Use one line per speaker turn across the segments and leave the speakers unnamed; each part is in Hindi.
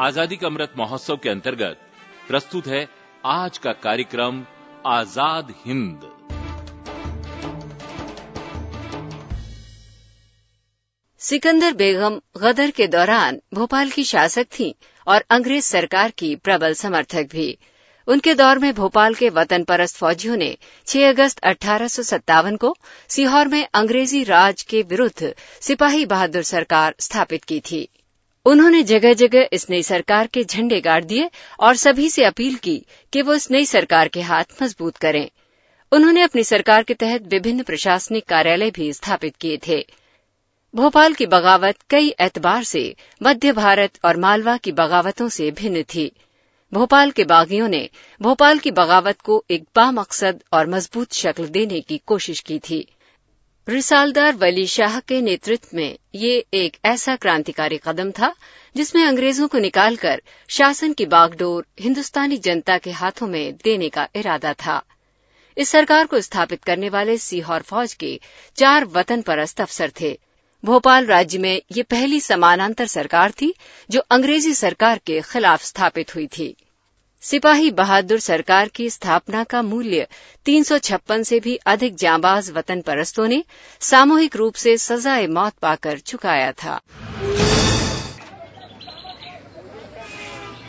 आज़ादी का अमृत महोत्सव के अंतर्गत प्रस्तुत है आज का कार्यक्रम, आज़ाद हिंद।
सिकंदर बेगम गदर के दौरान भोपाल की शासक थीं और अंग्रेज़ सरकार की प्रबल समर्थक भी। उनके दौर में भोपाल के वतन परस्त फौजियों ने 6 अगस्त अठारह को सीहोर में अंग्रेज़ी राज के विरुद्ध सिपाही बहादुर सरकार स्थापित की थी। उन्होंने जगह जगह इस नई सरकार के झंडे गाड़ दिए और सभी से अपील की कि वो इस नई सरकार के हाथ मज़बूत करें। उन्होंने अपनी सरकार के तहत विभिन्न प्रशासनिक कार्यालय भी स्थापित किए थे। भोपाल की बगावत कई एतबार से मध्य भारत और मालवा की बगावतों से भिन्न थी। भोपाल के बागियों ने भोपाल की बगावत को एक बामकसद और मज़बूत शक्ल देने की कोशिश की थी। रिसालदार वली शाह के नेतृत्व में ये एक ऐसा क्रांतिकारी कदम था, जिसमें अंग्रेज़ों को निकालकर शासन की बागडोर हिंदुस्तानी जनता के हाथों में देने का इरादा था। इस सरकार को स्थापित करने वाले सीहोर फौज के चार वतन परस्त अफसर थे। भोपाल राज्य में ये पहली समानांतर सरकार थी, जो अंग्रेज़ी सरकार के खिलाफ स्थापित हुई थी। सिपाही बहादुर सरकार की स्थापना का मूल्य तीन सौ छप्पन से भी अधिक जांबाज वतन परस्तों ने सामूहिक रूप से सजाए मौत पाकर चुकाया था।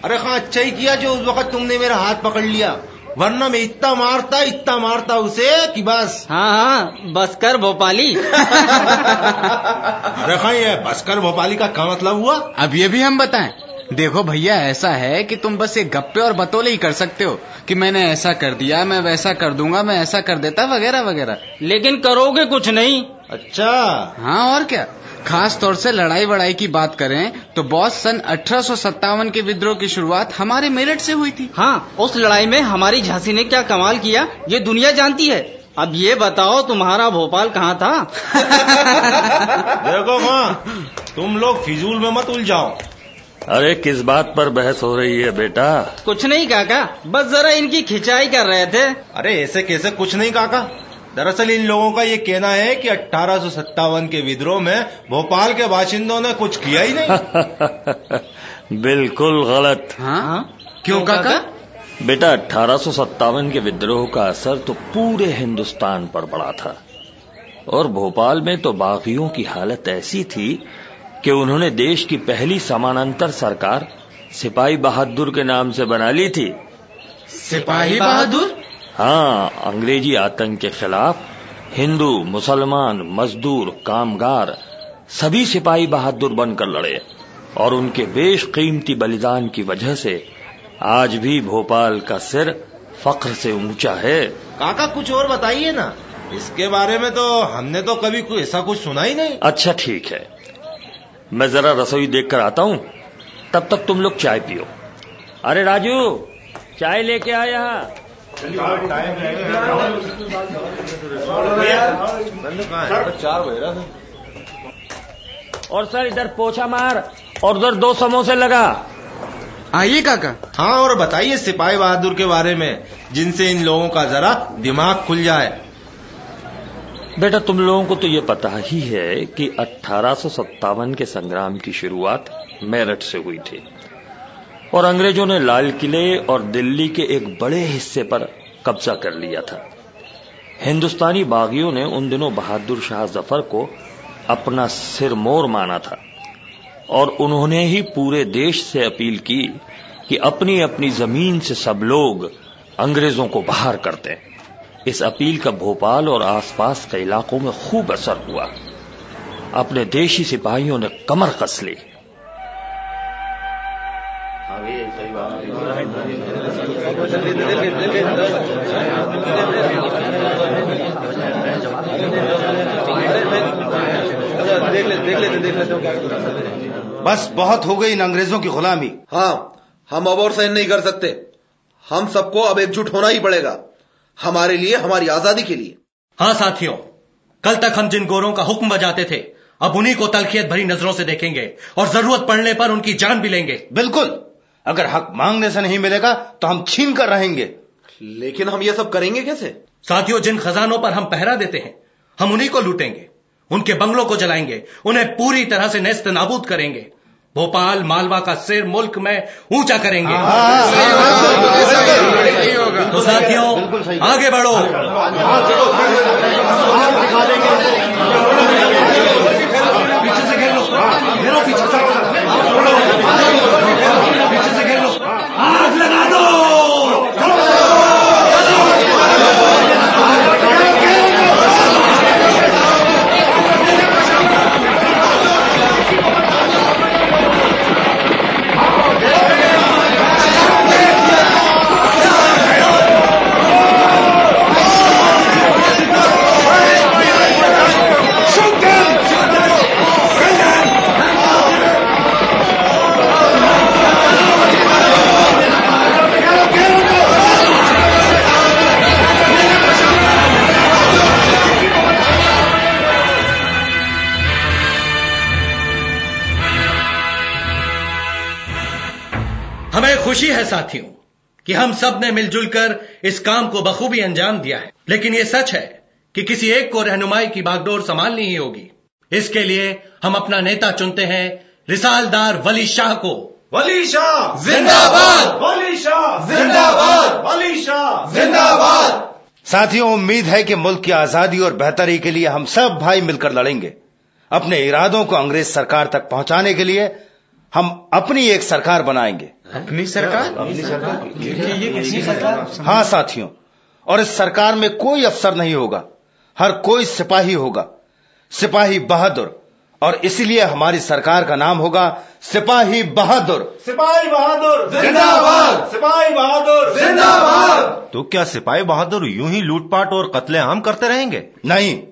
अरे हाँ अच्छा ही किया जो उस वक्त तुमने मेरा हाथ पकड़ लिया। वरना मैं इतना मारता इतना मारता उसे कि बस।
हाँ हाँ बसकर भोपाली।
अरे हाँ ये बसकर भोपाली का क्या मतलब हुआ?
अब ये भी हम बताएँ। देखो भैया ऐसा है कि तुम बस एक गप्पे और बतौले ही कर सकते हो कि मैंने ऐसा कर दिया मैं वैसा कर दूँगा मैं ऐसा कर देता वगैरह वगैरह।
लेकिन करोगे कुछ नहीं।
अच्छा।
हाँ और क्या? खास तौर से लड़ाई वड़ाई की बात करें तो बॉस सन अठारह सौ सत्तावन के विद्रोह की शुरुआत हमारे मेरठ से हुई थी।
हाँ उस लड़ाई में हमारी झांसी ने क्या कमाल किया ये दुनिया जानती है। अब ये बताओ तुम्हारा भोपाल कहाँ था?
देखो माँ तुम लोग फिजूल में मत उलझाओ।
अरे किस बात पर बहस हो रही है बेटा?
कुछ नहीं काका। बस जरा इनकी खिंचाई कर रहे थे।
अरे ऐसे कैसे? कुछ नहीं काका। दरअसल इन लोगों का ये कहना है कि अठारह सौ सत्तावन के विद्रोह में भोपाल के बाशिंदों ने कुछ किया ही नहीं।
बिल्कुल गलत।
हाँ? क्यों काका?
बेटा अठारह सौ सत्तावन के विद्रोह का असर तो पूरे हिंदुस्तान पर पड़ा था। और भोपाल में तो बागियों की हालत ऐसी थी कि उन्होंने देश की पहली समानांतर सरकार सिपाही बहादुर के नाम से बना ली थी।
सिपाही बहादुर?
हाँ अंग्रेज़ी आतंक के खिलाफ हिंदू मुसलमान मजदूर कामगार सभी सिपाही बहादुर बनकर लड़े और उनके बेशकीमती बलिदान की वजह से आज भी भोपाल का सिर फख्र से ऊँचा है।
काका कुछ और बताइए ना। इसके बारे में तो हमने तो कभी कोई ऐसा कुछ सुना ही नहीं।
अच्छा ठीक है। मैं जरा रसोई देख कर आता हूँ तब तक तुम लोग चाय पियो। अरे राजू चाय लेके आ यहाँ। और सर इधर पोछा मार और उधर दो समोसे लगा।
आइए काका।
हाँ और बताइए सिपाही बहादुर के बारे में जिनसे इन लोगों का जरा दिमाग खुल जाए।
बेटा, तुम लोगों को तो ये पता ही है कि अठारह के संग्राम की शुरुआत मेरठ से हुई थी। और अंग्रेज़ों ने लाल किले और दिल्ली के एक बड़े हिस्से पर कब्जा कर लिया था। हिंदुस्तानी बागियों ने उन दिनों बहादुर शाह ज़फ़र को अपना सिर मोर माना था। और उन्होंने ही पूरे देश से अपील की कि अपनी अपनी ज़मीन से सब लोग अंग्रेज़ों को बाहर करते दें इस अपील का भोपाल और आसपास के इलाकों में खूब असर हुआ। अपने देशी सिपाहियों ने कमर कस ली।
बस बहुत हो गई इन अंग्रेज़ों की गुलामी।
हाँ हम अब और सहन नहीं कर सकते। हम सबको अब एकजुट होना ही पड़ेगा। हमारे लिए हमारी आज़ादी के लिए
हाँ साथियों कल तक हम जिन गोरों का हुक्म बजाते थे अब उन्हीं को तलखियत भरी नज़रों से देखेंगे और ज़रूरत पड़ने पर उनकी जान भी लेंगे
बिल्कुल अगर हक मांगने से नहीं मिलेगा तो हम छीन कर रहेंगे
लेकिन हम ये सब करेंगे कैसे
साथियों जिन खजानों पर हम पहरा देते हैं हम उन्हीं को लूटेंगे उनके बंगलों को जलाएँगे उन्हें पूरी तरह से नेस्त नाबूद करेंगे भोपाल मालवा का सिर मुल्क में ऊँचा करेंगे तो साथियों आगे बढ़ो। पीछे से खेलो। पीछे खुशी है साथियों कि हम सबने मिलजुल कर इस काम को बखूबी अंजाम दिया है। लेकिन यह सच है कि किसी एक को रहनुमाई की बागडोर संभालनी ही होगी। इसके लिए हम अपना नेता चुनते हैं रिसालदार वली शाह को।
वली शाह
जिंदाबाद।
वली शाह
जिंदाबाद।
वली शाह
जिंदाबाद।
साथियों उम्मीद है कि मुल्क की आज़ादी और बेहतरी के लिए हम सब भाई मिलकर लड़ेंगे। अपने इरादों को अंग्रेज़ सरकार तक पहुँचाने के लिए हम अपनी एक सरकार बनाएँगे।
अपनी सरकार?
हाँ साथियों और इस सरकार में कोई अफसर नहीं होगा। हर कोई सिपाही होगा। सिपाही बहादुर। और इसलिए हमारी सरकार का नाम होगा सिपाही बहादुर। सिपाही बहादुर।
जिंदाबाद।
सिपाही बहादुर।
जिंदाबाद।
तो क्या सिपाही बहादुर यूँ ही लूटपाट और कत्लेआम करते रहेंगे?
नहीं।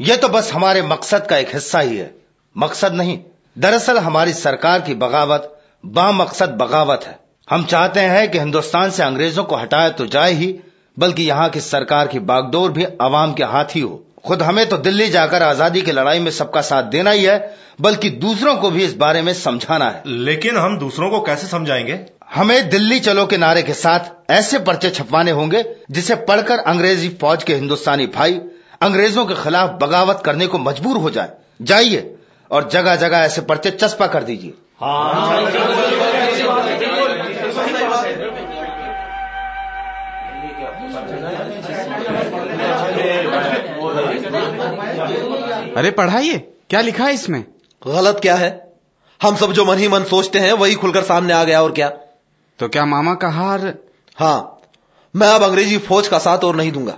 यह तो बस हमारे मकसद का एक हिस्सा ही है। मकसद नहीं। दरअसल हमारी सरकार की बगावत बामकसद बगावत है। हम चाहते हैं कि हिंदुस्तान से अंग्रेज़ों को हटाया तो जाए ही बल्कि यहाँ की सरकार की बागडोर भी आवाम के हाथ ही हो। खुद हमें तो दिल्ली जाकर आज़ादी की लड़ाई में सबका साथ देना ही है बल्कि दूसरों को भी इस बारे में समझाना है।
लेकिन हम दूसरों को कैसे समझाएँगे?
हमें दिल्ली चलो के नारे के साथ ऐसे पर्चे छपवाने होंगे जिसे पढ़कर अंग्रेज़ी फौज के हिंदुस्तानी भाई अंग्रेज़ों के खिलाफ बगावत करने को मजबूर हो जाए। जाइए और जगह जगह ऐसे पर्चे चस्पा कर दीजिए।
अरे पढ़ाइए क्या लिखा है इसमें?
गलत क्या है? हम सब जो मन ही मन सोचते हैं वही खुलकर सामने आ गया और क्या?
तो क्या मामा का हार?
हाँ मैं अब अंग्रेज़ी फौज का साथ और नहीं दूँगा।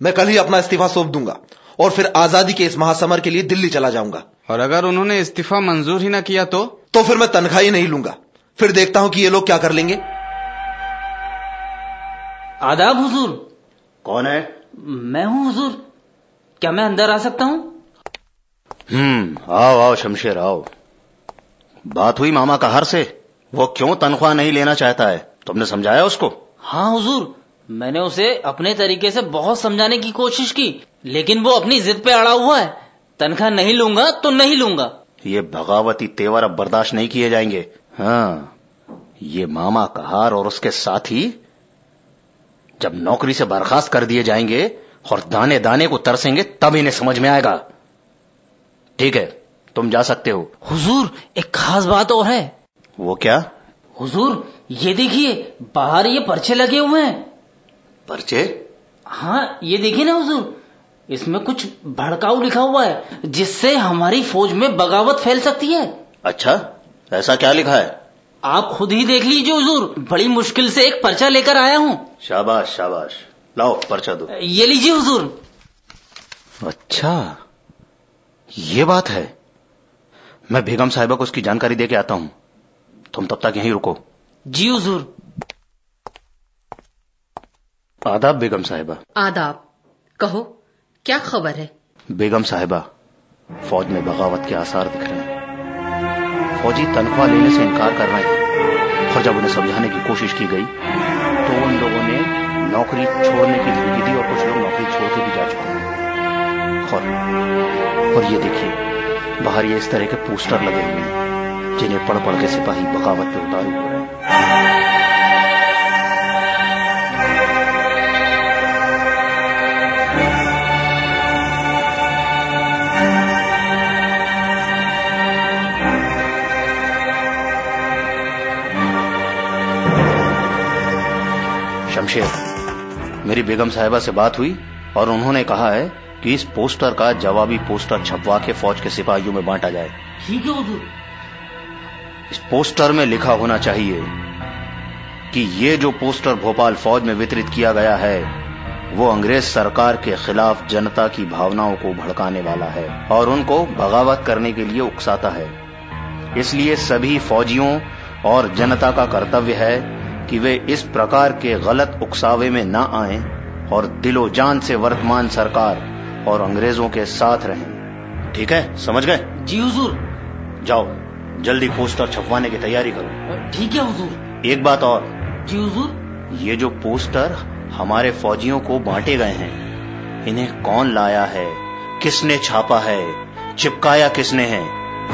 मैं कल ही अपना इस्तीफा सौंप दूँगा और फिर आज़ादी के इस महासमर के लिए दिल्ली चला जाऊँगा।
और अगर उन्होंने इस्तीफा मंजूर ही ना किया तो?
तो फिर मैं तनख्वाह ही नहीं लूँगा। फिर देखता हूँ कि ये लोग क्या कर लेंगे।
आदाब हुजूर।
कौन है?
मैं हूँ हुजूर। क्या मैं अंदर आ सकता हूँ?
हम्म आओ आओ शमशेर आओ। बात हुई मामा का हर से। वो क्यों तनख्वाह नहीं लेना चाहता है? तुमने समझाया उसको?
हाँ हुजूर। मैंने उसे अपने तरीके से बहुत समझाने की कोशिश की लेकिन वो अपनी जिद पे अड़ा हुआ है। तनख्वाह नहीं लूँगा तो नहीं लूँगा।
ये भगावती तेवर अब बर्दाश्त नहीं किए जाएँगे। हाँ ये मामा का हार और उसके साथी जब नौकरी से बर्खास्त कर दिए जाएँगे और दाने दाने को तरसेंगे तब इन्हें समझ में आएगा। ठीक है तुम जा सकते हो।
हुजूर एक खास बात और है।
वो क्या?
हुजूर ये देखिए बाहर ये पर्चे लगे हुए हैं।
पर्चे?
हाँ ये देखिए ना हुजूर। इसमें कुछ भड़काऊ लिखा हुआ है जिससे हमारी फौज में बगावत फैल सकती है।
अच्छा ऐसा क्या लिखा है?
आप खुद ही देख लीजिए हुजूर। बड़ी मुश्किल से एक पर्चा लेकर आया हूँ।
शाबाश शाबाश। लाओ पर्चा दो।
ये लीजिए हुजूर।
अच्छा ये बात है। मैं बेगम साहिबा को उसकी जानकारी दे के आता हूँ। तुम तब तक यहीं रुको।
जी हुजूर।
आदाब बेगम साहिबा।
आदाब। कहो। क्या खबर है?
बेगम साहिबा फौज में बगावत के आसार दिख रहे हैं। फौजी तनख्वाह लेने से इनकार कर रहे हैं। और जब उन्हें समझाने की कोशिश की गई तो उन लोगों ने नौकरी छोड़ने की धमकी दी और कुछ लोग नौकरी छोड़ के भी जा चुके हैं। और, और ये देखिए बाहर ये इस तरह के पोस्टर लगे हुए हैं जिन्हें पढ़ पढ़ के सिपाही बगावत पे उतारू हुए हैं। शमशेर मेरी बेगम साहिबा से बात हुई और उन्होंने कहा है कि इस पोस्टर का जवाबी पोस्टर छपवा के फौज के सिपाहियों में बांटा जाए।
ठीक है हुजूर।
इस पोस्टर में लिखा होना चाहिए कि ये जो पोस्टर भोपाल फौज में वितरित किया गया है वो अंग्रेज़ सरकार के खिलाफ जनता की भावनाओं को भड़काने वाला है और उनको बगावत करने के लिए उकसाता है। इसलिए सभी फौजियों और जनता का कर्तव्य है कि वे इस प्रकार के गलत उकसावे में न आएँ और दिलो जान से वर्तमान सरकार और अंग्रेज़ों के साथ रहें। ठीक है? समझ गए?
जी हुजूर।
जाओ जल्दी पोस्टर छपवाने की तैयारी करो।
ठीक है हुजूर।
एक बात और।
जी हुजूर।
ये जो पोस्टर हमारे फौजियों को बांटे गए हैं इन्हें कौन लाया है? किसने छापा है? चिपकाया किसने है?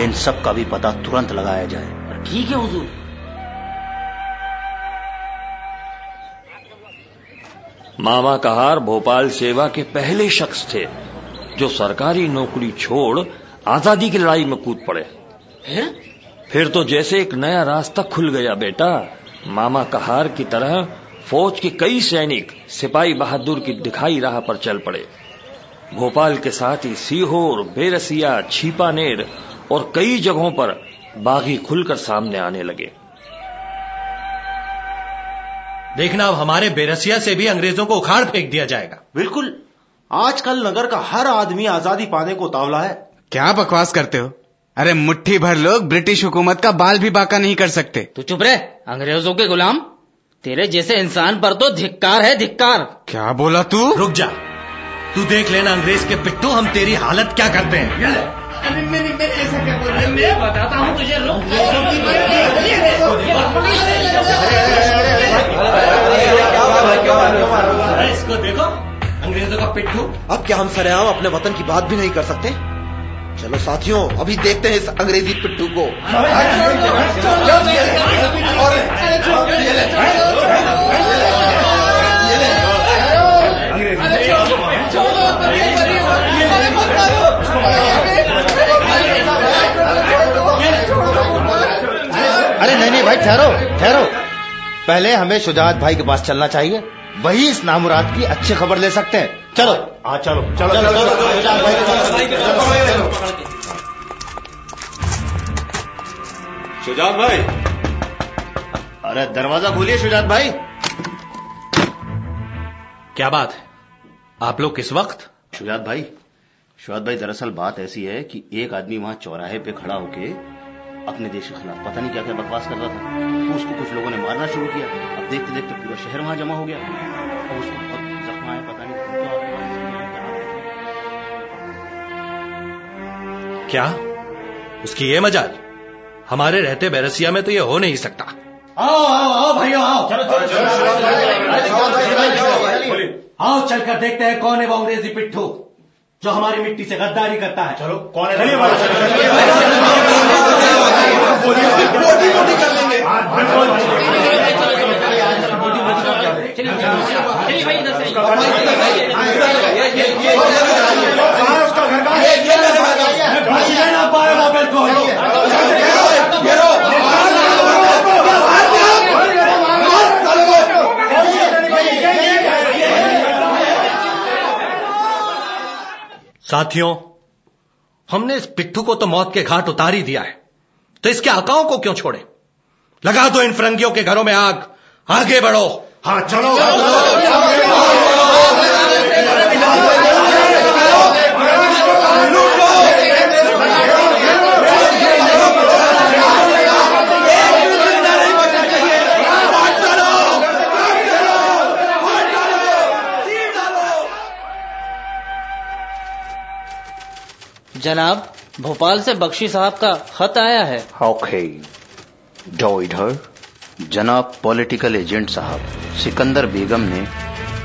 इन सब का भी पता तुरंत लगाया जाए।
ठीक है हुजूर।
मामा कहार भोपाल सेवा के पहले शख्स थे जो सरकारी नौकरी छोड़ आज़ादी की लड़ाई में कूद पड़े।
है?
फिर तो जैसे एक नया रास्ता खुल गया बेटा मामा कहार की तरह फौज के कई सैनिक सिपाही बहादुर की दिखाई राह पर चल पड़े। भोपाल के साथ ही सीहोर बेरसिया छीपानेर और कई जगहों पर बागी खुलकर सामने आने लगे।
देखना अब हमारे बेरसिया से भी अंग्रेज़ों को उखाड़ फेंक दिया जाएगा।
बिल्कुल। आजकल नगर का हर आदमी आज़ादी पाने को तावला है।
क्या बकवास करते हो? अरे मुट्ठी भर लोग ब्रिटिश हुकूमत का बाल भी बाका नहीं कर सकते।
तू चुप रहे। अंग्रेज़ों के गुलाम तेरे जैसे इंसान पर तो धिक्कार है धिक्कार।
क्या बोला तू?
रुक जा। तू देख लेना अंग्रेज़ के पिट्टू हम तेरी हालत क्या करते हैं।
मैं बताता हूँ तुझे
इसको देखो अंग्रेज़ों का पिट्ठू
अब क्या हम सरेआम अपने वतन की बात भी नहीं कर सकते चलो साथियों अभी देखते हैं इस अंग्रेज़ी पिट्ठू को
अरे नहीं नहीं भाई ठहरो ठहरो पहले हमें शुजात भाई के पास चलना चाहिए वही इस नामुराद की अच्छी खबर ले सकते हैं चलो
हाँ चलो चलो
शुजात भाई
अरे दरवाज़ा खोलिए शुजात भाई
क्या बात है आप लोग किस वक्त
शुजात भाई शुजात भाई दरअसल बात ऐसी है कि एक आदमी वहाँ चौराहे पे खड़ा होके अपने देश के खिलाफ पता नहीं क्या क्या बकवास कर रहा था तो उसको कुछ लोगों ने मारना शुरू किया अब देखते देखते पूरा शहर वहाँ जमा हो गया अब उसको बहुत जख्म आया पता नहीं
क्या उसकी ये मजाल हमारे रहते बैरसिया में तो ये हो नहीं सकता
आओ आओ आओ भाइयों आओ चलो
आओ चलकर देखते हैं कौन है वो अंग्रेज़ी पिट्ठू जो हमारी मिट्टी से गद्दारी करता है चलो
कौन है
साथियों हमने इस पिट्ठू को तो मौत के घाट उतार ही दिया है तो इसके आकाओं को क्यों छोड़े लगा दो इन फरंगियों के घरों में आग आगे बढ़ो
हाँ चलो
जनाब भोपाल से बख्शी साहब का खत आया है।
ओके इधर जनाब पॉलिटिकल एजेंट साहब, सिकंदर बेगम ने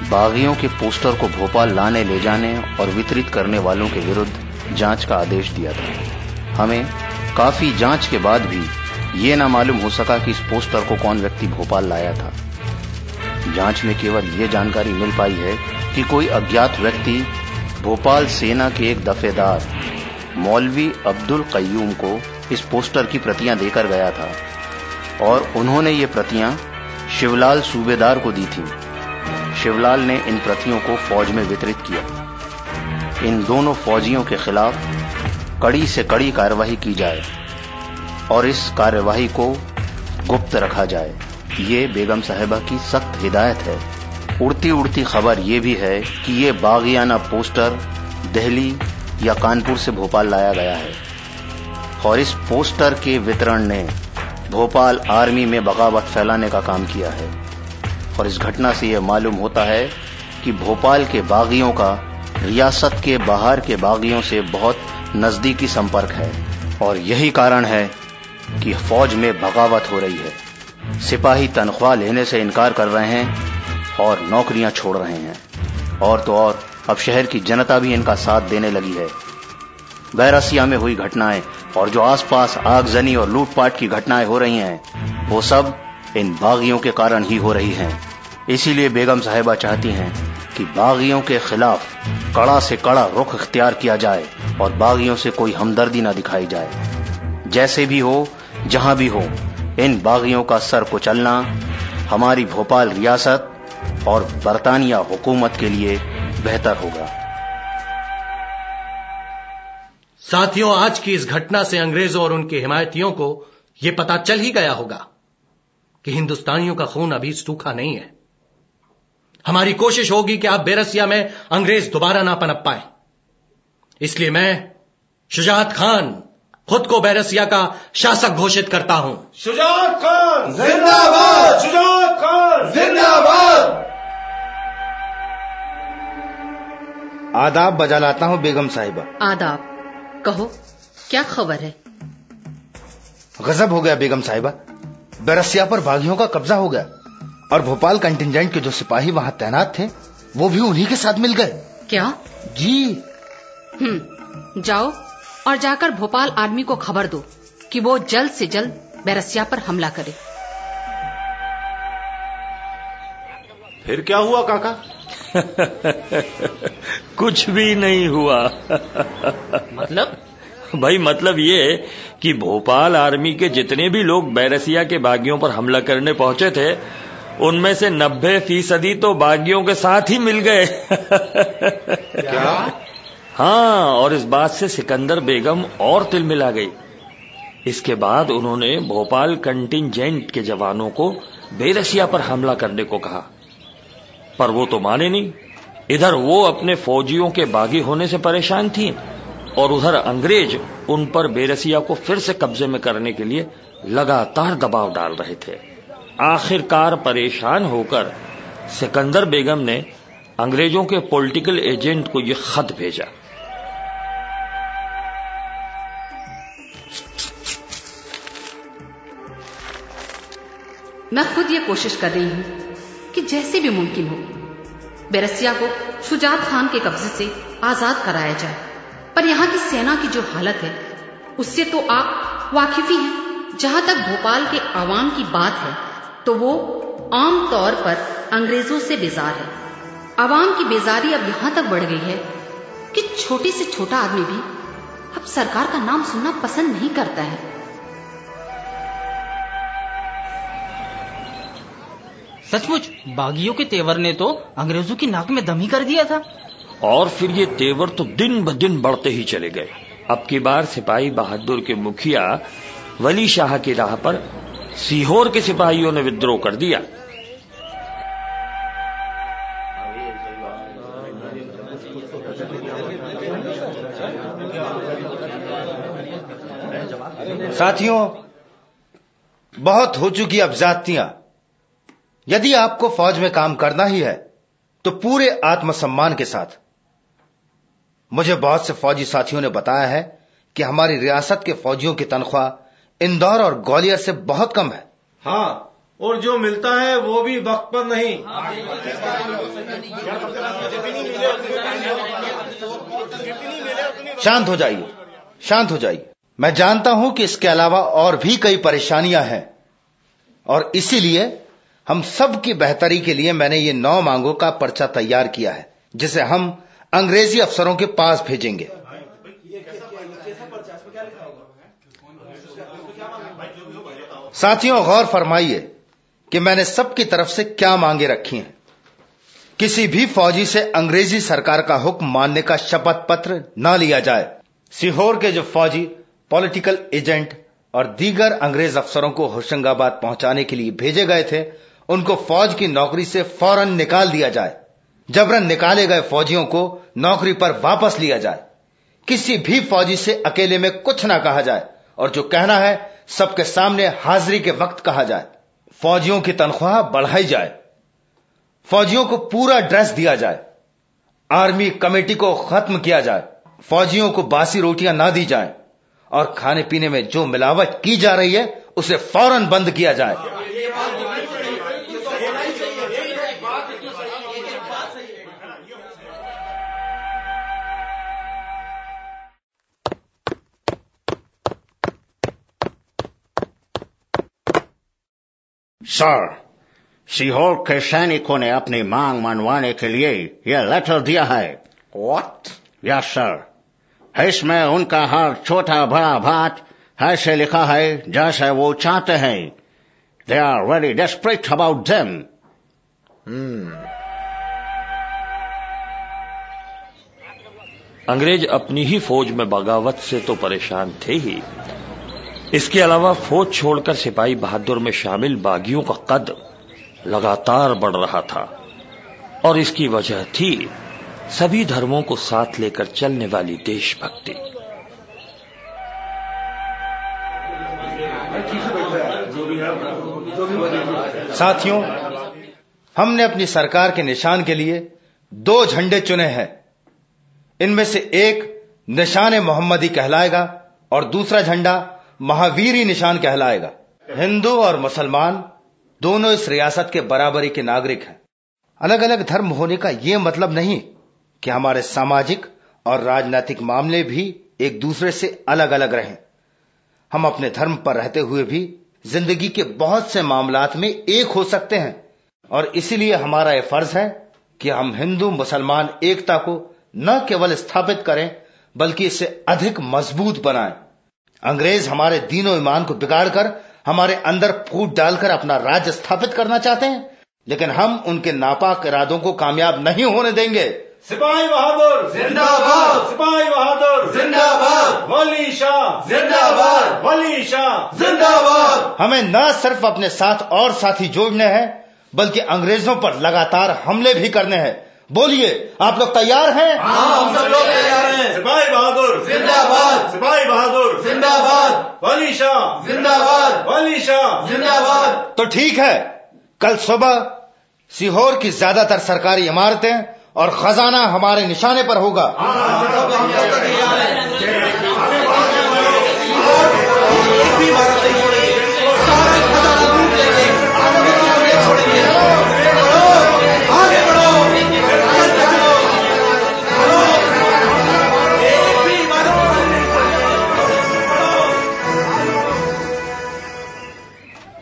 बागियों के पोस्टर को भोपाल लाने ले जाने और वितरित करने वालों के विरुद्ध जाँच का आदेश दिया था। हमें काफ़ी जाँच के बाद भी ये ना मालूम हो सका कि इस पोस्टर को कौन व्यक्ति भोपाल लाया था। जाँच में केवल ये जानकारी मिल पाई है कि कोई अज्ञात व्यक्ति भोपाल सेना के एक दफेदार मौलवी अब्दुल कयूम को इस पोस्टर की प्रतियाँ देकर गया था और उन्होंने ये प्रतियाँ शिवलाल सूबेदार को दी थी। शिवलाल ने इन प्रतियों को फौज में वितरित किया। इन दोनों फौजियों के खिलाफ कड़ी से कड़ी कार्यवाही की जाए और इस कार्यवाही को गुप्त रखा जाए। ये बेगम साहिबा की सख्त हिदायत है। उड़ती उड़ती खबर ये भी है कि ये बागियाना पोस्टर दिल्ली या कानपुर से भोपाल लाया गया है। और इस पोस्टर के वितरण ने भोपाल आर्मी में बगावत फैलाने का काम किया है। और इस घटना से यह मालूम होता है कि भोपाल के बागियों का, रियासत के बाहर के बागियों से बहुत नजदीकी संपर्क है। और यही कारण है कि फौज में बगावत हो रही है। सिपाही तनख्वाह लेने से इनकार कर रहे हैं और नौकरियाँ छोड़ रहे हैं। और तो और अब शहर की जनता भी इनका साथ देने लगी है। बैरसिया में हुई घटनाएँ और जो आसपास आगजनी और लूटपाट की घटनाएँ हो रही हैं, वो सब इन बागियों के कारण ही हो रही हैं। इसीलिए बेगम साहिबा चाहती हैं कि बागियों के खिलाफ कड़ा से कड़ा रुख इख्तियार किया जाए और बागियों से कोई हमदर्दी ना दिखाई जाए। जैसे भी हो, जहाँ भी हो, इन बागियों का सर कुचलना, हमारी भोपाल रियासत और बरतानिया हुकूमत के लिए बेहतर होगा।
साथियों आज की इस घटना से अंग्रेज़ों और उनके हिमायतियों को यह पता चल ही गया होगा कि हिंदुस्तानियों का खून अभी सूखा नहीं है। हमारी कोशिश होगी कि आप बेरसिया में अंग्रेज़ दोबारा ना पनप पाए। इसलिए मैं शुजात खान खुद को बैरसिया का शासक घोषित करता हूँ।
शुजात खान जिंदाबाद! शुजात खान जिंदाबाद! आदाब बजा लाता हूँ बेगम साहिबा।
आदाब। कहो क्या खबर है?
गजब हो गया बेगम साहिबा। बैरसिया पर बागियों का कब्जा हो गया। और भोपाल कंटिजेंट के जो सिपाही वहाँ तैनात थे वो भी उन्हीं के साथ मिल गए।
क्या?
जी।
हम्म जाओ और जाकर भोपाल आर्मी को खबर दो कि वो जल्द से जल्द बैरसिया पर हमला करे।
फिर क्या हुआ काका?
कुछ भी नहीं हुआ।
मतलब?
भाई मतलब ये कि भोपाल आर्मी के जितने भी लोग बैरसिया के बागियों पर हमला करने पहुँचे थे उनमें से नब्बे फ़ीसदी तो बागियों के साथ ही मिल गए।
क्या?
हाँ और इस बात से सिकंदर बेगम और तिल मिला गई। इसके बाद उन्होंने भोपाल कंटिजेंट के जवानों को बेरसिया पर हमला करने को कहा। पर वो तो माने नहीं। इधर वो अपने फौजियों के बागी होने से परेशान थी और उधर अंग्रेज़ उन पर बेरसिया को फिर से कब्जे में करने के लिए लगातार दबाव डाल रहे थे। आखिरकार परेशान होकर सिकंदर बेगम ने अंग्रेज़ों के पॉलिटिकल एजेंट को यह खत भेजा।
मैं खुद ये कोशिश कर रही हूँ कि जैसे भी मुमकिन हो। बेरसिया को शुजात खान के कब्जे से आज़ाद कराया जाए। पर यहाँ की सेना की जो हालत है, उससे तो आप वाकिफी हैं जहाँ तक भोपाल के आवाम की बात है तो वो आम तौर पर अंग्रेज़ों से बेजार है। आवाम की बेजारी अब यहाँ तक बढ़ गई है कि छोटे से छोटा आदमी भी अब सरकार का नाम सुनना पसंद नहीं करता है।
सचमुच बागियों के तेवर ने तो अंग्रेज़ों की नाक में दम ही कर दिया था।
और फिर ये तेवर तो दिन ब दिन बढ़ते ही चले गए। अब की बार सिपाही बहादुर के मुखिया वली शाह की राह पर सीहोर के सिपाहियों ने विद्रोह कर दिया।
साथियों बहुत हो चुकी अब जातियाँ। यदि आपको फौज में काम करना ही है तो पूरे आत्मसम्मान के साथ। मुझे बहुत से फौजी साथियों ने बताया है कि हमारी रियासत के फौजियों की तनख्वाह इंदौर और ग्वालियर से बहुत कम है।
हाँ और जो मिलता है वो भी वक्त पर नहीं।
शांत हो जाइए शांत हो जाइए। मैं जानता हूँ कि इसके अलावा और भी कई परेशानियाँ हैं और इसीलिए हम सब की बेहतरी के लिए मैंने ये नौ मांगों का पर्चा तैयार किया है, जिसे हम अंग्रेज़ी अफसरों के पास भेजेंगे। साथियों, गौर फरमाइए कि मैंने सबकी तरफ़ से क्या मांगे रखी हैं। किसी भी फौजी से अंग्रेज़ी सरकार का हुक्म मानने का शपथ पत्र न लिया जाए। सीहोर के जो फौजी, पॉलिटिकल एजेंट और दीगर अंग्रेज़ अफसरों को होशंगाबाद पहुँचाने के लिए भेजे गए थे उनको फौज की नौकरी से फ़ौरन निकाल दिया जाए। जबरन निकाले गए फौजियों को नौकरी पर वापस लिया जाए। किसी भी फौजी से अकेले में कुछ ना कहा जाए और जो कहना है, सबके सामने हाजिरी के वक्त कहा जाए। फौजियों की तनख्वाह बढ़ाई जाए। फौजियों को पूरा ड्रेस दिया जाए। आर्मी कमेटी को खत्म किया जाए। फौजियों को बासी रोटियाँ ना दी जाए और खाने पीने में जो मिलावट की जा रही है, उसे फ़ौरन बंद किया जाए।
सर सीहोर के सैनिकों ने अपनी मांग मनवाने के लिए यह लेटर दिया है।
व्हाट
यस सर इसमें उनका हर छोटा बड़ा बात ऐसे लिखा है जैसे वो चाहते हैं। They are very desperate about them
अंग्रेज़ अपनी ही फौज में बगावत से तो परेशान थे ही। इसके अलावा फौज छोड़कर सिपाही बहादुर में शामिल बागियों का कद लगातार बढ़ रहा था। और इसकी वजह थी सभी धर्मों को साथ लेकर चलने वाली देशभक्ति।
साथियों, हमने अपनी सरकार के निशान के लिए दो झंडे चुने हैं। इनमें से एक निशान मोहम्मदी कहलाएगा और दूसरा झंडा महावीरी निशान कहलाएगा। हिंदू और मुसलमान दोनों इस रियासत के बराबरी के नागरिक हैं। अलग अलग धर्म होने का यह मतलब नहीं कि हमारे सामाजिक और राजनीतिक मामले भी एक दूसरे से अलग अलग रहें। हम अपने धर्म पर रहते हुए भी ज़िंदगी के बहुत से मामलात में एक हो सकते हैं। और इसीलिए हमारा यह फ़र्ज़ है कि हम हिंदू, मुसलमान, एकता को न केवल स्थापित करें, बल्कि इसे अधिक मज़बूत बनाएँ। अंग्रेज़ हमारे दीनों ईमान को बिगाड़कर हमारे अंदर फूट डालकर अपना राज्य स्थापित करना चाहते हैं। लेकिन हम उनके नापाक इरादों को कामयाब नहीं होने देंगे।
सिपाही बहादुर
जिंदाबाद।
सिपाही बहादुर
जिंदाबाद।
वली शाह
जिंदाबाद।
वली शाह
जिंदाबाद।
हमें न सिर्फ़ अपने साथ और साथी जोड़ने हैं बल्कि अंग्रेज़ों पर लगातार हमले भी करने हैं। बोलिए आप लोग तैयार हैं
हाँ हम सब लोग तैयार हैं
सिपाही बहादुर
जिंदाबाद
सिपाही बहादुर
जिंदाबाद
वली शाह
जिंदाबाद
वली शाह
जिंदाबाद
तो ठीक है कल सुबह सीहोर की ज़्यादातर सरकारी इमारतें और खजाना हमारे निशाने पर होगा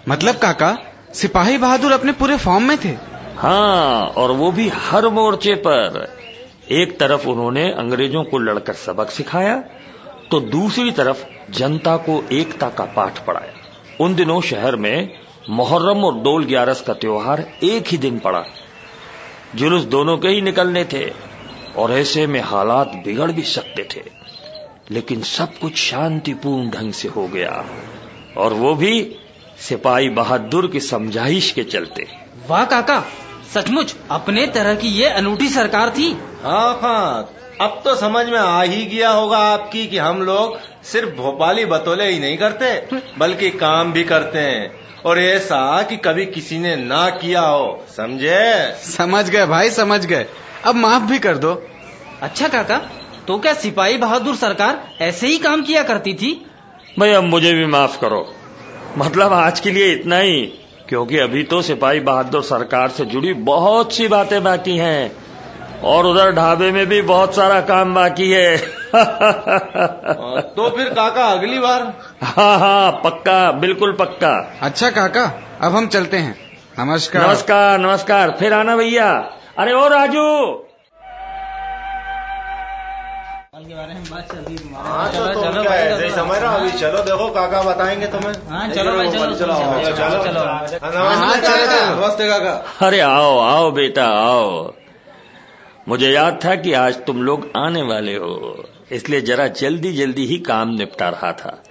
मतलब काका, सिपाही बहादुर अपने पूरे फॉर्म में थे।
हाँ और वो भी हर मोर्चे पर। एक तरफ़ उन्होंने अंग्रेज़ों को लड़कर सबक सिखाया तो दूसरी तरफ़ जनता को एकता का पाठ पढ़ाया। उन दिनों शहर में मोहर्रम और डोल ग्यारस का त्योहार एक ही दिन पड़ा। जुलूस दोनों के ही निकलने थे, और ऐसे में हालात बिगड़ भी सकते थे। लेकिन सब कुछ शांतिपूर्ण ढंग से हो गया, और वो भी सिपाही बहादुर की समझाइश के चलते।
वाह काका सचमुच अपने तरह की ये अनूठी सरकार थी।
हाँ हाँ अब तो समझ में आ ही गया होगा आपकी कि हम लोग सिर्फ़ भोपाली बतौले ही नहीं करते बल्कि काम भी करते हैं। और ऐसा कि कभी किसी ने ना किया हो समझे?
समझ गए भाई समझ गए। अब माफ़ भी कर दो।
अच्छा काका तो क्या सिपाही बहादुर सरकार ऐसे ही काम किया करती थी?
भाई अब मुझे भी माफ़ करो। मतलब आज के लिए इतना ही क्योंकि अभी तो सिपाही बहादुर सरकार से जुड़ी बहुत सी बातें बाकी हैं और उधर ढाबे में भी बहुत सारा काम बाकी है।
तो फिर काका अगली बार?
हाँ हाँ पक्का बिल्कुल पक्का।
अच्छा काका अब हम चलते हैं। नमस्कार।
नमस्कार नमस्कार फिर आना भैया। अरे ओ राजू
हाँ तो तुम क्या ऐसे ही? समझ रहा अभी। चलो देखो काका बताएँगे तुम्हें।
हाँ, चलो भाई, चलो,
चलो
चलो,
चलो
चलो,
चलो
चलो।
नमस्ते काका नमस्ते काका।
अरे आओ आओ बेटा आओ। मुझे याद था कि आज तुम लोग आने वाले हो। इसलिए जरा जल्दी जल्दी ही काम निपटा रहा था।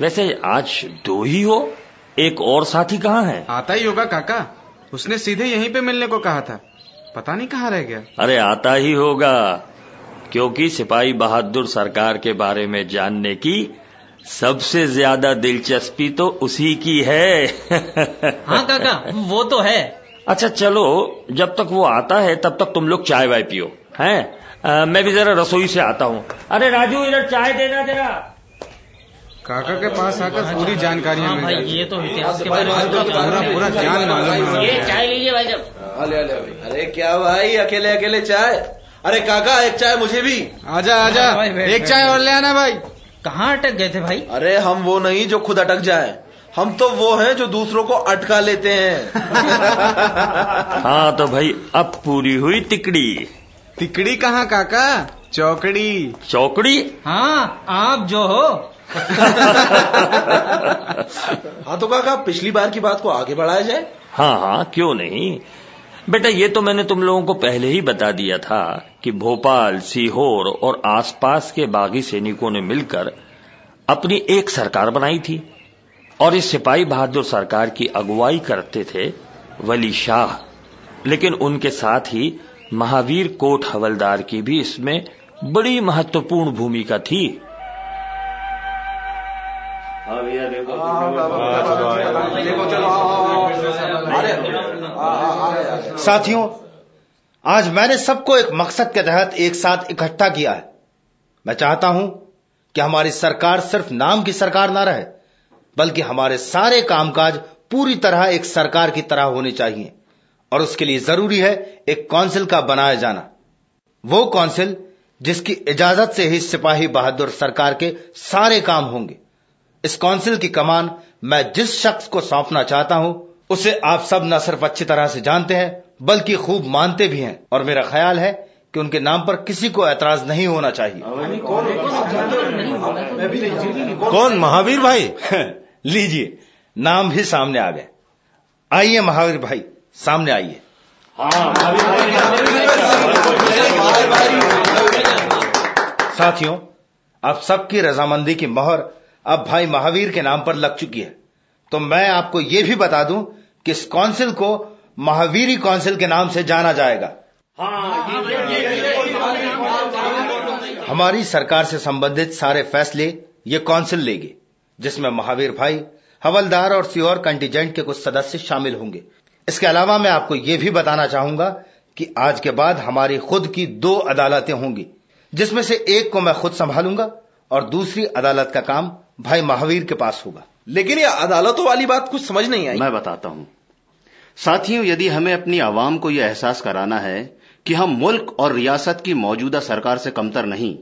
वैसे आज दो ही हो? एक और साथी कहाँ है?
आता ही होगा काका। उसने सीधे यहीं पे मिलने को कहा था। पता नहीं कहाँ रह गया।
अरे आता ही होगा। क्योंकि सिपाही बहादुर सरकार के बारे में जानने की सबसे ज़्यादा दिलचस्पी तो उसी की है।
हाँ काका वो तो है।
अच्छा चलो जब तक वो आता है तब तक तुम लोग चाय वाय पियो हैं? मैं भी जरा रसोई से आता हूँ। अरे राजू इधर चाय देना जरा।
काका के पास आकर पूरी जानकारियाँ
हाँ भाई ये तो इतिहास के बारे में
पूरा पूरा ज्ञान मालूम है।
ये चाय लीजिए भाई
भाई अरे क्या भाई अकेले अकेले चाय? अरे काका एक चाय मुझे भी।
आजा आजा।
भाई, बैठ,
एक चाय और ले आना भाई।
कहाँ अटक गए थे भाई?
अरे हम वो नहीं जो खुद अटक जाए। हम तो वो हैं जो दूसरों को अटका लेते हैं।
हाँ तो भाई अब पूरी हुई तिकड़ी।
तिकड़ी कहाँ काका? चौकड़ी।
चौकड़ी?
हाँ आप जो हो।
हाँ तो काका पिछली बार की बात को आगे बढ़ाया जाए।
हाँ हाँ क्यों नहीं? बेटा, ये तो मैंने तुम लोगों को पहले ही बता दिया था कि भोपाल, सीहोर और आसपास के बागी सैनिकों ने मिलकर अपनी एक सरकार बनाई थी। और इस सिपाही बहादुर सरकार की अगुवाई करते थे वली शाह। लेकिन उनके साथ ही महावीर कोट हवलदार की भी इसमें बड़ी महत्वपूर्ण भूमिका थी।
साथियों आज मैंने सबको एक मकसद के तहत एक साथ इकट्ठा किया है। मैं चाहता हूँ कि हमारी सरकार सिर्फ़ नाम की सरकार ना रहे बल्कि हमारे सारे कामकाज पूरी तरह एक सरकार की तरह होने चाहिए और उसके लिए ज़रूरी है एक काउंसिल का बनाया जाना। वो काउंसिल जिसकी इजाज़त से ही सिपाही बहादुर सरकार के सारे काम होंगे। इस काउंसिल की कमान मैं जिस शख्स को सौंपना चाहता हूँ उसे आप सब न सिर्फ़ अच्छी तरह से जानते हैं बल्कि खूब मानते भी हैं। और मेरा ख्याल है कि उनके नाम पर किसी को ऐतराज नहीं होना चाहिए।
कौन महावीर भाई?
लीजिए। नाम भी सामने आ गए। आइए महावीर भाई सामने आइए। साथियों आप सबकी रजामंदी की मोहर अब भाई महावीर के नाम पर लग चुकी है। तो मैं आपको यह भी बता दूँ कि इस काउंसिल को महावीरी काउंसिल के नाम से जाना जाएगा। हमारी सरकार से संबंधित सारे फैसले ये काउंसिल लेगी, जिसमें महावीर भाई, हवलदार और सीहोर कंटीजेंट के कुछ सदस्य शामिल होंगे। इसके अलावा मैं आपको ये भी बताना चाहूँगा कि आज के बाद हमारी खुद की दो अदालतें होंगी, जिसमें से एक को मैं खुद संभालूँगा और दूसरी अदालत का काम भाई महावीर के पास होगा।
लेकिन ये अदालतों वाली बात कुछ समझ नहीं आई।
मैं बताता हूँ। साथियों यदि हमें अपनी आवाम को यह एहसास कराना है कि हम मुल्क और रियासत की मौजूदा सरकार से कमतर नहीं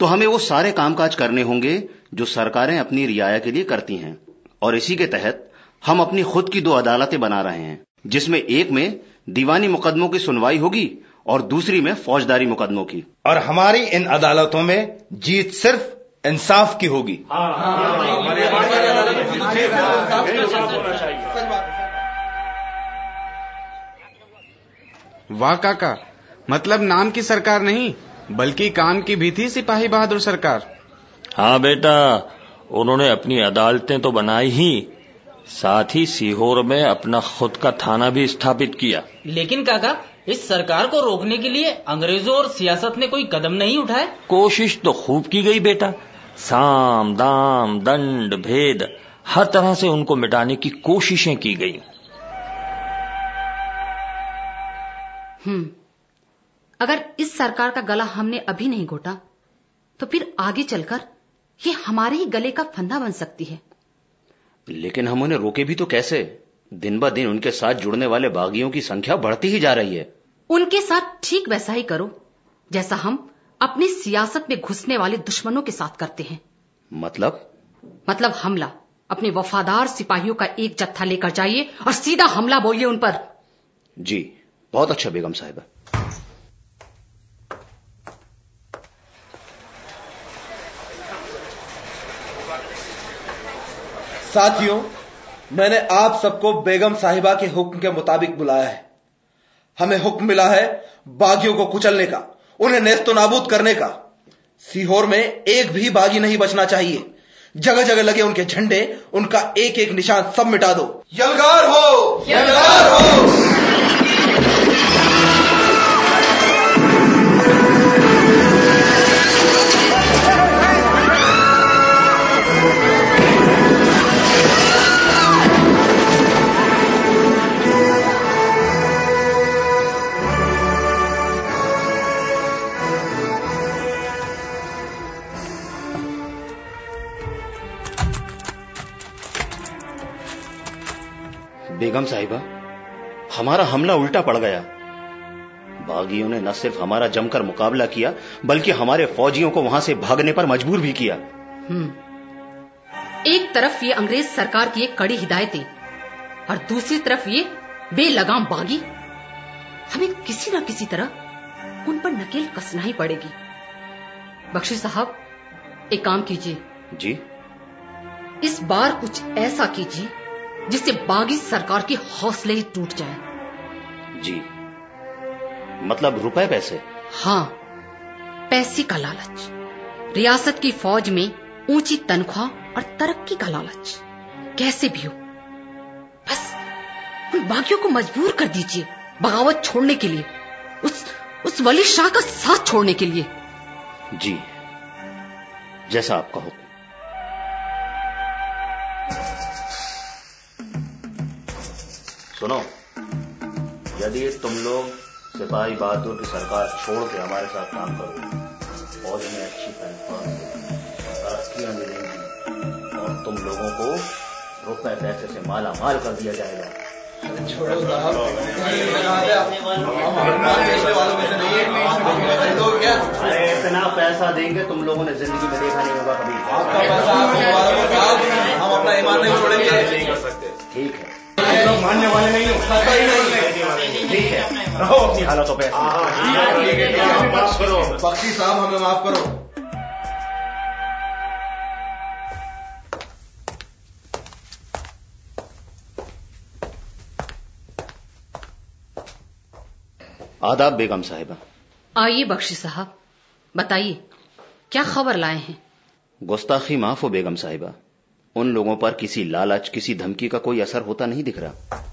तो हमें वो सारे कामकाज करने होंगे जो सरकारें अपनी रियाया के लिए करती हैं। और इसी के तहत हम अपनी खुद की दो अदालतें बना रहे हैं जिसमें एक में दीवानी मुकदमों की सुनवाई होगी और दूसरी में फौजदारी मुकदमों की।
और हमारी इन अदालतों में जीत सिर्फ़ इंसाफ की होगी
वाह काका मतलब नाम की सरकार नहीं बल्कि काम की भी थी सिपाही बहादुर सरकार
हाँ बेटा उन्होंने अपनी अदालतें तो बनाई ही साथ ही सीहोर में अपना खुद का थाना भी स्थापित किया
लेकिन काका इस सरकार को रोकने के लिए अंग्रेज़ों और सियासत ने कोई कदम नहीं उठाए
कोशिश तो खूब की गई बेटा साम दाम दंड भेद हर तरह से उनको मिटाने की कोशिशें की गई।
हम्म अगर इस सरकार का गला हमने अभी नहीं घोटा तो फिर आगे चलकर ये हमारे ही गले का फंदा बन सकती है।
लेकिन हम उन्हें रोके भी तो कैसे? दिन ब दिन उनके साथ जुड़ने वाले बागियों की संख्या बढ़ती ही जा रही है।
उनके साथ ठीक वैसा ही करो जैसा हम अपनी सियासत में घुसने वाले दुश्मनों के साथ करते हैं।
मतलब?
मतलब हमला। अपने वफादार सिपाहियों का एक जत्था लेकर जाइए और सीधा हमला बोलिए उन पर।
जी बहुत अच्छा बेगम साहिबा
साथियों मैंने आप सबको बेगम साहिबा के हुक्म के मुताबिक बुलाया है। हमें हुक्म मिला है बागियों को कुचलने का। उन्हें नेस्तो नाबूद करने का। सीहोर में एक भी बागी नहीं बचना चाहिए। जगह जगह लगे उनके झंडे उनका एक एक निशान सब मिटा दो। यलगार हो! यलगार हो!
बेगम साहिबा हमारा हमला उल्टा पड़ गया। बागियों ने न सिर्फ़ हमारा जमकर मुकाबला किया बल्कि हमारे फौजियों को वहाँ से भागने पर मजबूर भी किया।
हम्म। एक तरफ़ ये अंग्रेज़ सरकार की एक कड़ी हिदायतें और दूसरी तरफ़ ये बेलगाम बागी। हमें किसी न किसी तरह उन पर नकेल कसना ही पड़ेगी। बख्शी साहब एक काम कीजिए।
जी?
इस बार कुछ ऐसा कीजिए जिससे बागी सरकार के हौसले ही टूट जाए।
जी। मतलब रुपए पैसे?
हाँ पैसे का लालच। रियासत की फौज में ऊँची तनख्वाह और तरक्की का लालच। कैसे भी हो। बस उन बागियों को मजबूर कर दीजिए बगावत छोड़ने के लिए। उस उस वली शाह का साथ छोड़ने के लिए।
जी। जैसा आपका हुक्म। सुनो यदि तुम लोग सिपाही बहादुर की सरकार छोड़ के हमारे साथ काम करो फौज में अच्छी तनख्वाह तरक्कियाँ मिलेंगी और तुम लोगों को रुपए पैसे से माला माल कर दिया जाएगा। अरे इतना पैसा देंगे तुम लोगों ने ज़िंदगी में देखा नहीं होगा कभी।
हम अपना ईमान नहीं छोड़ेंगे।
ठीक है। लोग मानने वाले नहीं हो ठीक है। रहो अपनी हालतों पे।
बख्शी साहब हमें माफ़ करो।
आदाब बेगम साहिबा।
आइए बख्शी साहब बताइए क्या खबर लाए हैं?
गुस्ताखी माफ़ हो बेगम साहिबा। उन लोगों पर किसी लालच किसी धमकी का कोई असर होता नहीं दिख रहा।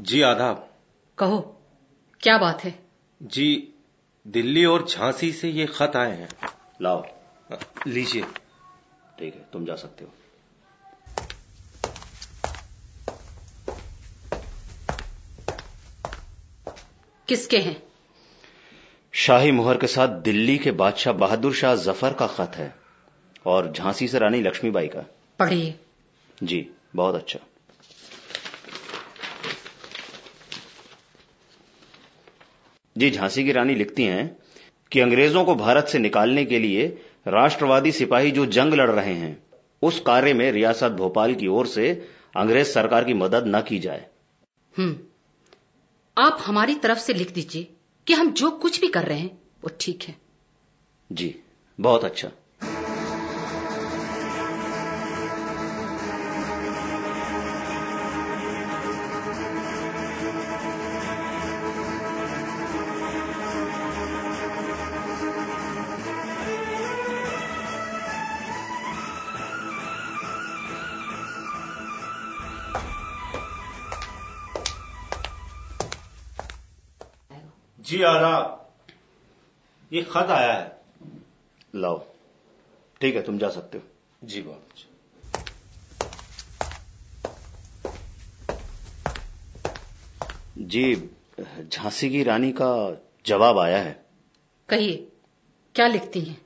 जी आदाब।
कहो क्या बात है?
जी दिल्ली और झांसी से ये खत आए हैं।
लाओ।
लीजिए।
ठीक है तुम जा सकते हो।
किसके हैं?
शाही मुहर के साथ दिल्ली के बादशाह बहादुर शाह ज़फ़र का खत है और झांसी से रानी लक्ष्मीबाई का।
पढ़िए
जी बहुत अच्छा। जी झांसी की रानी लिखती हैं कि अंग्रेज़ों को भारत से निकालने के लिए राष्ट्रवादी सिपाही जो जंग लड़ रहे हैं उस कार्य में रियासत भोपाल की ओर से अंग्रेज़ सरकार की मदद न की जाए।
हम्म। आप हमारी तरफ़ से लिख दीजिए। कि हम जो कुछ भी कर रहे हैं वो ठीक है।
जी बहुत अच्छा।
जी आदाब ये खत आया है।
लाओ। ठीक है तुम जा सकते हो।
जी बहुत अच्छा
जी झांसी की रानी का जवाब आया है।
कहिए क्या लिखती हैं?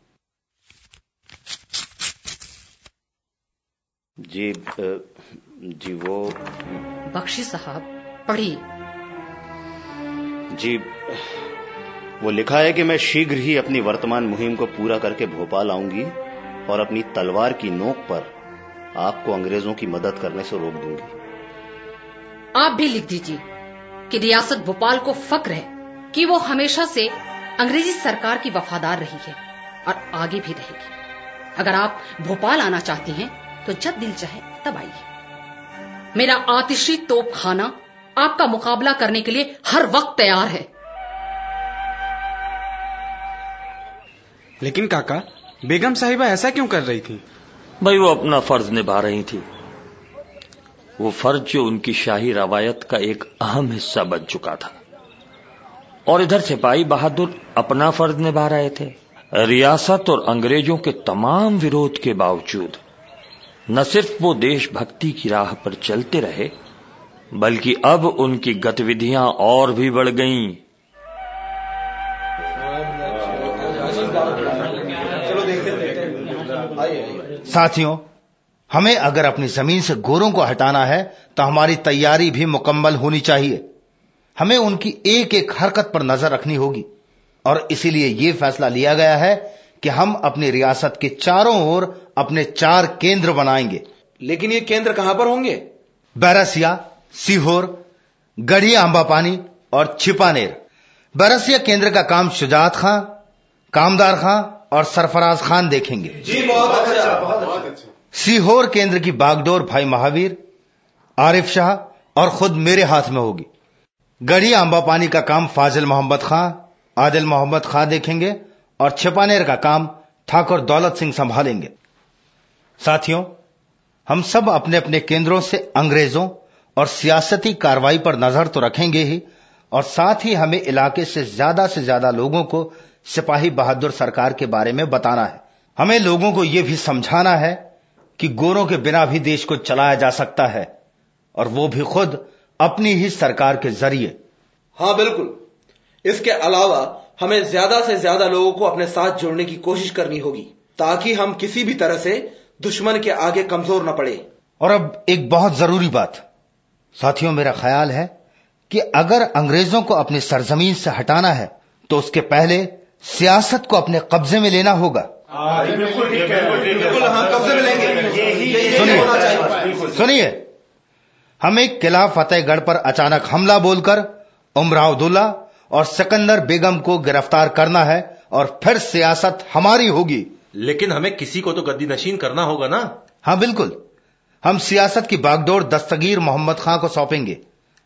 जी जी वो
बख्शी साहब पढ़िए।
जी, वो लिखा है कि मैं शीघ्र ही अपनी वर्तमान मुहिम को पूरा करके भोपाल आऊँगी और अपनी तलवार की नोक पर आपको अंग्रेज़ों की मदद करने से रोक दूँगी।
आप भी लिख दीजिए कि रियासत भोपाल को फक्र है कि वो हमेशा से अंग्रेज़ी सरकार की वफादार रही है और आगे भी रहेगी। अगर आप भोपाल आना चाहती हैं तो जब दिल चाहे तब आइए। मेरा आतिशी तोप खाना आपका मुकाबला करने के लिए हर वक्त तैयार है।
लेकिन काका बेगम साहिबा ऐसा क्यों कर रही थी?
भाई वो अपना फ़र्ज़ निभा रही थी। वो फ़र्ज़ जो उनकी शाही रवायत का एक अहम हिस्सा बन चुका था। और इधर सिपाही बहादुर अपना फ़र्ज़ निभा रहे थे। रियासत और अंग्रेज़ों के तमाम विरोध के बावजूद न सिर्फ़ वो देशभक्ति की राह पर चलते रहे बल्कि अब उनकी गतिविधियाँ और भी बढ़ गईं।
साथियों हमें अगर अपनी ज़मीन से गोरों को हटाना है तो हमारी तैयारी भी मुकम्मल होनी चाहिए। हमें उनकी एक एक हरकत पर नज़र रखनी होगी। और इसीलिए यह फैसला लिया गया है कि हम अपनी रियासत के चारों ओर अपने चार केंद्र बनाएँगे।
लेकिन ये केंद्र कहाँ पर होंगे?
बैरसिया सीहोर गढ़ी आंबा पानी और छिपानेर। बरसिया केंद्र का काम शुजात खां कामदार खां और सरफराज खान देखेंगे।
जी बहुत अच्छा बहुत अच्छा।
सीहोर केंद्र की बागडोर भाई महावीर आरिफ शाह और खुद मेरे हाथ में होगी। गढ़ी आंबा पानी का काम फाजिल मोहम्मद खां आदिल मोहम्मद खां देखेंगे और छिपानेर का काम ठाकुर दौलत सिंह संभालेंगे। साथियों हम सब अपने अपने केंद्रों से अंग्रेज़ों और सियासती कार्रवाई पर नज़र तो रखेंगे ही और साथ ही हमें इलाके से ज़्यादा से ज़्यादा लोगों को सिपाही बहादुर सरकार के बारे में बताना है। हमें लोगों को यह भी समझाना है कि गोरों के बिना भी देश को चलाया जा सकता है और वो भी खुद अपनी ही सरकार के ज़रिए।
हाँ बिल्कुल। इसके अलावा हमें ज़्यादा से ज़्यादा लोगों को अपने साथ जोड़ने की कोशिश करनी होगी ताकि हम किसी भी तरह से दुश्मन के आगे कमज़ोर न पड़े।
और अब एक बहुत ज़रूरी बात। साथियों मेरा ख्याल है कि अगर अंग्रेज़ों को अपनी सरजमीन से हटाना है तो उसके पहले सियासत को अपने कब्जे में लेना होगा।
बिल्कुल हम कब्जे में
सुनिए सुनिए हमें किला फतेहगढ़ पर अचानक हमला बोलकर उमराउदुल्ला और सिकंदर बेगम को गिरफ़्तार करना है और फिर सियासत हमारी होगी।
लेकिन हमें किसी को तो गद्दी नशीन करना होगा ना?
हाँ बिल्कुल। हम सियासत की बागडोर दस्तगीर मोहम्मद खां को सौंपेंगे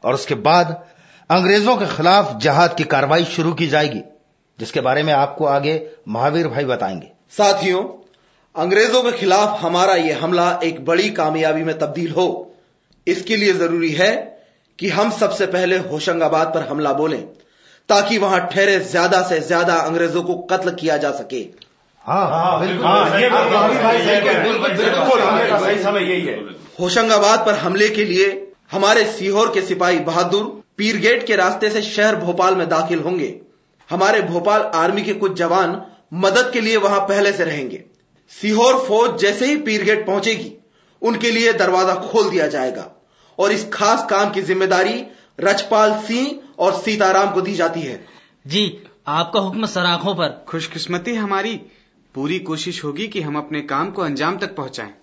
और उसके बाद अंग्रेज़ों के खिलाफ जहाद की कार्रवाई शुरू की जाएगी, जिसके बारे में आपको आगे महावीर भाई बताएँगे।
साथियों, अंग्रेज़ों के खिलाफ हमारा यह हमला एक बड़ी कामयाबी में तब्दील हो। इसके लिए ज़रूरी है कि हम सबसे पहले होशंगाबाद पर हमला बोलें, ताकि वहाँ ठहरे ज़्यादा से ज़्यादा अंग्रेज़ों को कत्ल किया जा सके।
हाँ हाँ बिल्कुल।
होशंगाबाद पर हमले के लिए हमारे सीहोर के सिपाही बहादुर पीरगेट के रास्ते से शहर भोपाल में दाखिल होंगे। हमारे भोपाल आर्मी के कुछ जवान मदद के लिए वहाँ पहले से रहेंगे। सीहोर फौज जैसे ही पीरगेट पहुंचेगी उनके लिए दरवाज़ा खोल दिया जाएगा और इस खास काम की ज़िम्मेदारी रचपाल सिंह और सीताराम को दी जाती है।
जी आपका हुक्म सराखों पर।
खुशकिस्मती हमारी। पूरी कोशिश होगी कि हम अपने काम को अंजाम तक पहुंचाएँ।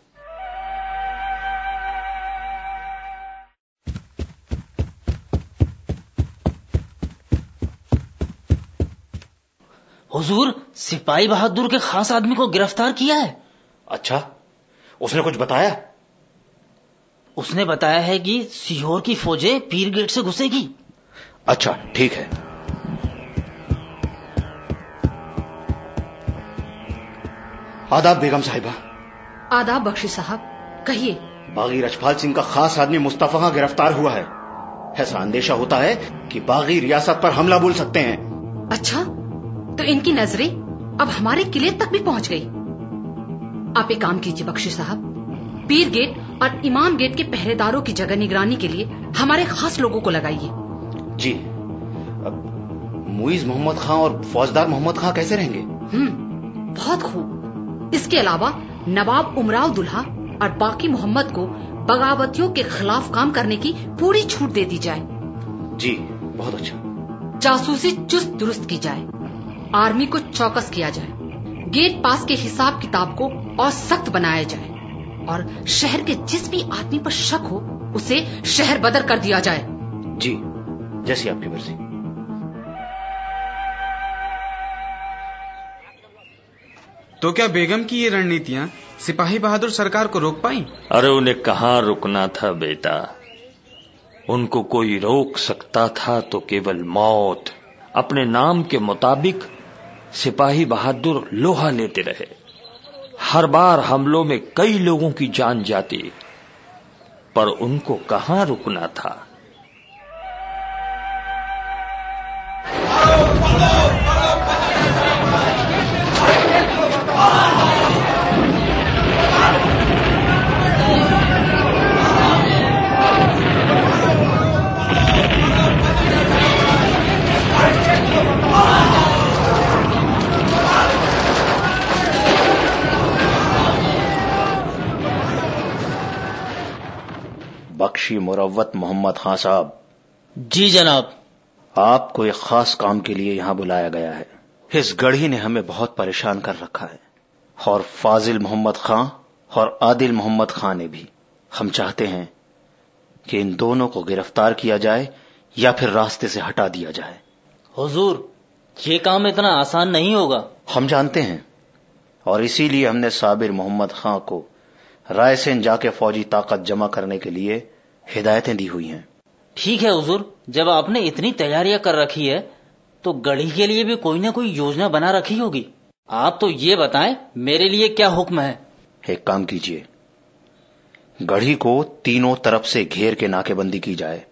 हुजूर सिपाही बहादुर के खास आदमी को गिरफ़्तार किया है।
अच्छा उसने कुछ बताया?
उसने बताया है कि सीहोर की फौजें पीर गेट से घुसेगी।
अच्छा ठीक है। आदाब बेगम साहिबा।
आदाब बख्शी साहब कहिए।
बागी रजपाल सिंह का खास आदमी मुस्तफ़ा गिरफ़्तार हुआ है। ऐसा अंदेशा होता है कि बागी रियासत पर हमला बोल सकते हैं।
अच्छा तो इनकी नज़रें अब हमारे किले तक भी पहुँच गई। आप एक काम कीजिए बख्शी साहब पीर गेट और इमाम गेट के पहरेदारों की जगह निगरानी के लिए हमारे खास लोगों को लगाइए।
जी मुइज मोहम्मद खां और फौजदार मोहम्मद खां कैसे रहेंगे?
हम्म बहुत खूब। इसके अलावा नवाब उमराव दुल्हा और बाकी मोहम्मद को बगावतियों के खिलाफ काम करने की पूरी छूट दे दी जाए।
जी बहुत अच्छा।
जासूसी चुस्त दुरुस्त की जाए। आर्मी को चौकस किया जाए। गेट पास के हिसाब किताब को और सख्त बनाया जाए। और शहर के जिस भी आदमी पर शक हो उसे शहर बदर कर दिया जाए।
जी जैसी आपकी मर्ज़ी।
तो क्या बेगम की ये रणनीतियाँ सिपाही बहादुर सरकार को रोक पाई?
अरे उन्हें कहाँ रुकना था बेटा? उनको कोई रोक सकता था तो केवल मौत। अपने नाम के मुताबिक सिपाही बहादुर लोहा लेते रहे। हर बार हमलों में कई लोगों की जान जाती, पर उनको कहाँ रुकना था?
बख्शी मुरवत मोहम्मद खान साहब।
जी जनाब।
आपको एक खास काम के लिए यहाँ बुलाया गया है। इस गढ़ी ने हमें बहुत परेशान कर रखा है। और फाजिल मोहम्मद खान और आदिल मोहम्मद खान ने भी। हम चाहते हैं कि इन दोनों को गिरफ़्तार किया जाए या फिर रास्ते से हटा दिया जाए।
हुजूर ये काम इतना आसान नहीं होगा।
हम जानते हैं। और इसीलिए हमने साबिर मोहम्मद खां को रायसेन जाके फौजी ताकत जमा करने के लिए हिदायतें दी हुई हैं।
ठीक है हुजूर जब आपने इतनी तैयारियाँ कर रखी है तो गढ़ी के लिए भी कोई ना कोई योजना बना रखी होगी। आप तो ये बताएँ मेरे लिए क्या हुक्म है?
एक काम कीजिए। गढ़ी को तीनों तरफ़ से घेर के नाकेबंदी की जाए।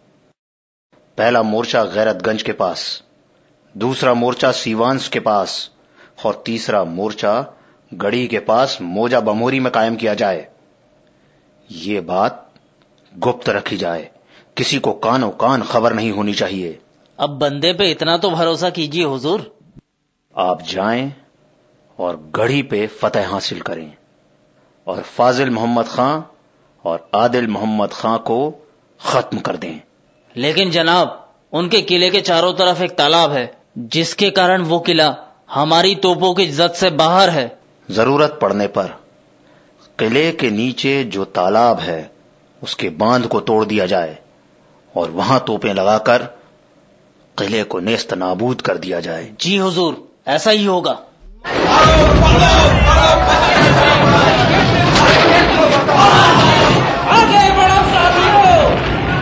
पहला मोर्चा गैरतगंज के पास दूसरा मोर्चा सीवांस के पास और तीसरा मोर्चा गढ़ी के पास मोजा बमोरी में कायम किया जाए। ये बात गुप्त रखी जाए। किसी को कानो कान खबर नहीं होनी चाहिए।
अब बंदे पे इतना तो भरोसा कीजिए हुजूर।
आप जाएँ और गढ़ी पे फतेह हासिल करें। और फाजिल मोहम्मद खां और आदिल मोहम्मद खां को खत्म कर दें।
लेकिन जनाब उनके किले के चारों तरफ़ एक तालाब है जिसके कारण वो किला हमारी तोपों की जद से बाहर है।
ज़रूरत पड़ने पर किले के नीचे जो तालाब है उसके बाँध को तोड़ दिया जाए और वहाँ तोपें लगाकर किले को नेस्त नाबूद कर दिया जाए।
जी हुजूर ऐसा ही होगा।
आगे बढ़ो साथियों।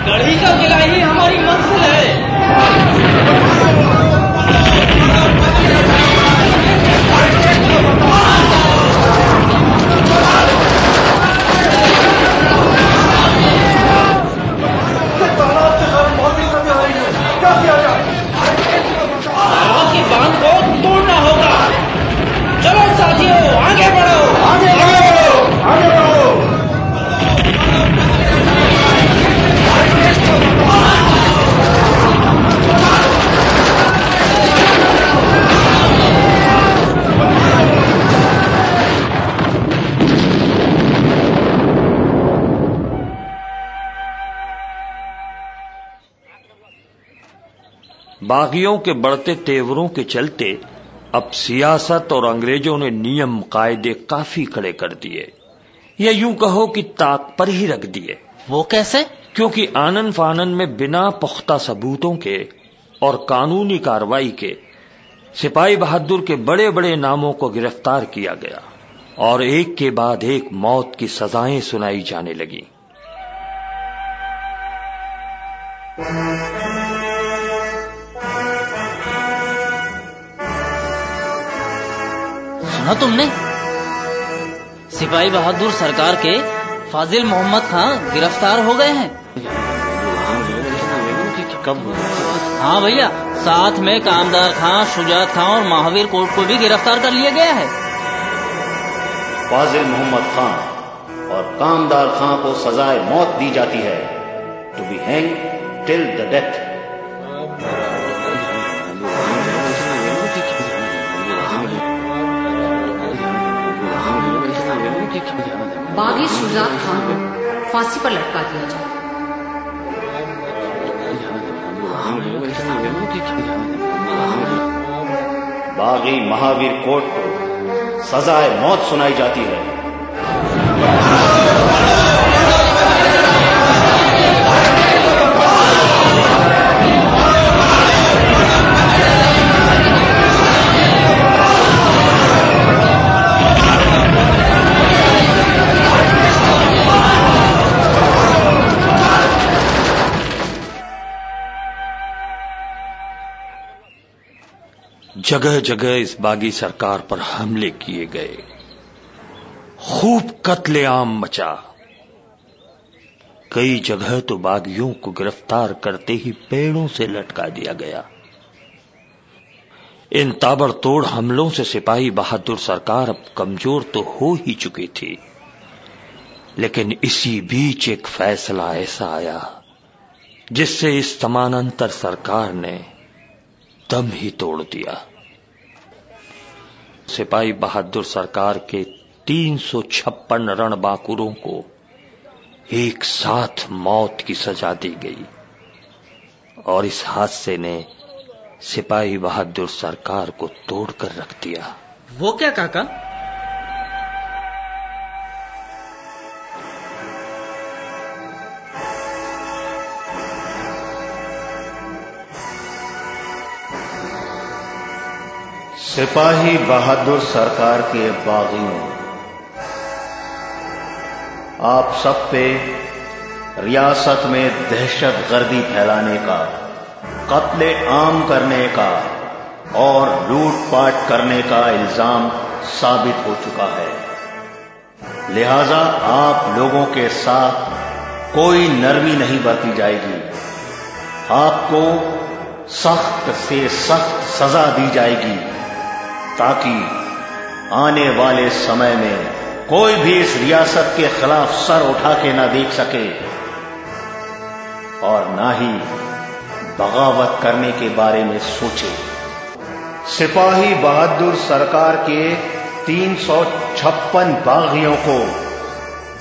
गढ़ी का किला ही हमारी मंजिल है।
बागियों के बढ़ते तेवरों के चलते अब सियासत और अंग्रेज़ों ने नियम कायदे काफ़ी खड़े कर दिए। या यूँ कहो कि ताक पर ही रख दिए।
वो कैसे?
क्योंकि आनन फानन में बिना पुख्ता सबूतों के और कानूनी कार्रवाई के सिपाही बहादुर के बड़े बड़े नामों को गिरफ़्तार किया गया और एक के बाद एक मौत की सजाएँ सुनाई जाने लगी।
सुना तुमने? सिपाही बहादुर सरकार के फाजिल मोहम्मद खान गिरफ़्तार हो गए हैं।
कब
हाँ भैया, साथ में कामदार खां, शुजात खां और महावीर कोर्ट को भी गिरफ़्तार कर लिया गया है।
फाजिल मोहम्मद खान और कामदार खां को सजाए मौत दी जाती है। To be hang till the death
बागी शुजात खान को फांसी पर लटका दिया जाए।
बागी महावीर कोर्ट को सजाए मौत सुनाई जाती है।
जगह जगह इस बागी सरकार पर हमले किए गए। खूब कत्लेआम मचा। कई जगह तो बागियों को गिरफ़्तार करते ही पेड़ों से लटका दिया गया। इन ताबड़तोड़ हमलों से सिपाही बहादुर सरकार अब कमज़ोर तो हो ही चुकी थी। लेकिन इसी बीच एक फैसला ऐसा आया, जिससे इस समानांतर सरकार ने दम ही तोड़ दिया। सिपाही बहादुर सरकार के तीन सौ छप्पन रणबांकुरों को एक साथ मौत की सजा दी गई। और इस हादसे ने सिपाही बहादुर सरकार को तोड़कर रख दिया।
वो क्या काका?
सिपाही बहादुर सरकार के बागियों, आप सब पे रियासत में दहशत गर्दी फैलाने का, कत्ले आम करने का और लूटपाट करने का इल्ज़ाम साबित हो चुका है। लिहाजा आप लोगों के साथ कोई नरमी नहीं बरती जाएगी। आपको सख्त से सख्त सजा दी जाएगी। ताकि आने वाले समय में कोई भी इस रियासत के खिलाफ सर उठा के ना देख सके और ना ही बगावत करने के बारे में सोचे। सिपाही बहादुर सरकार के तीन सौ छप्पन बागियों को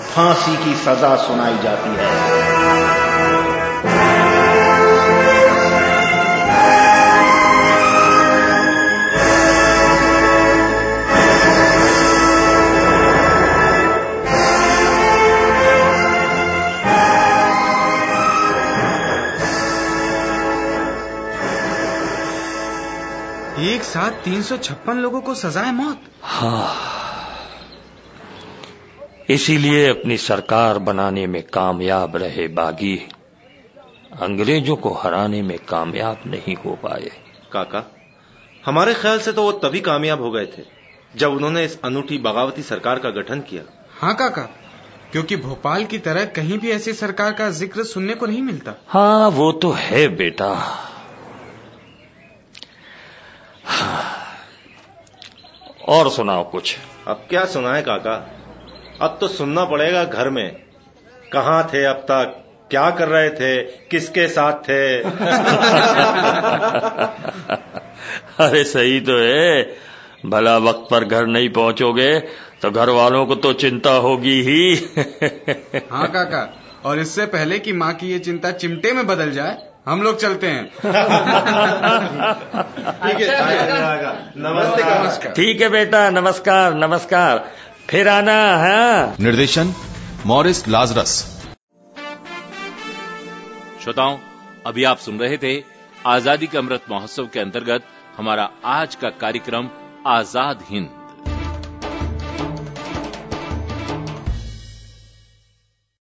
फांसी की सजा सुनाई जाती है।
एक साथ तीन सौ छप्पन लोगों को सजाए मौत।
हाँ। इसीलिए अपनी सरकार बनाने में कामयाब रहे बागी अंग्रेज़ों को हराने में कामयाब नहीं हो पाए।
काका हमारे ख्याल से तो वो तभी कामयाब हो गए थे जब उन्होंने इस अनूठी बगावती सरकार का गठन किया।
हाँ काका क्योंकि भोपाल की तरह कहीं भी ऐसी सरकार का ज़िक्र सुनने को नहीं मिलता।
हाँ वो तो है बेटा। और सुनाओ कुछ।
अब क्या सुनाए काका? अब तो सुनना पड़ेगा घर में। कहाँ थे अब तक? क्या कर रहे थे? किसके साथ थे?
अरे सही तो है। भला वक्त पर घर नहीं पहुंचोगे तो घर वालों को तो चिंता होगी ही।
हाँ काका। और इससे पहले कि माँ की ये चिंता चिमटे में बदल जाए हम लोग चलते हैं।
ठीक है नमस्ते नमस्कार।
ठीक है बेटा नमस्कार नमस्कार। फिर आना है।
निर्देशन मॉरिस लाजरस।
श्रोताओं अभी आप सुन रहे थे आज़ादी के अमृत महोत्सव के अंतर्गत हमारा आज का कार्यक्रम आज़ाद हिंद।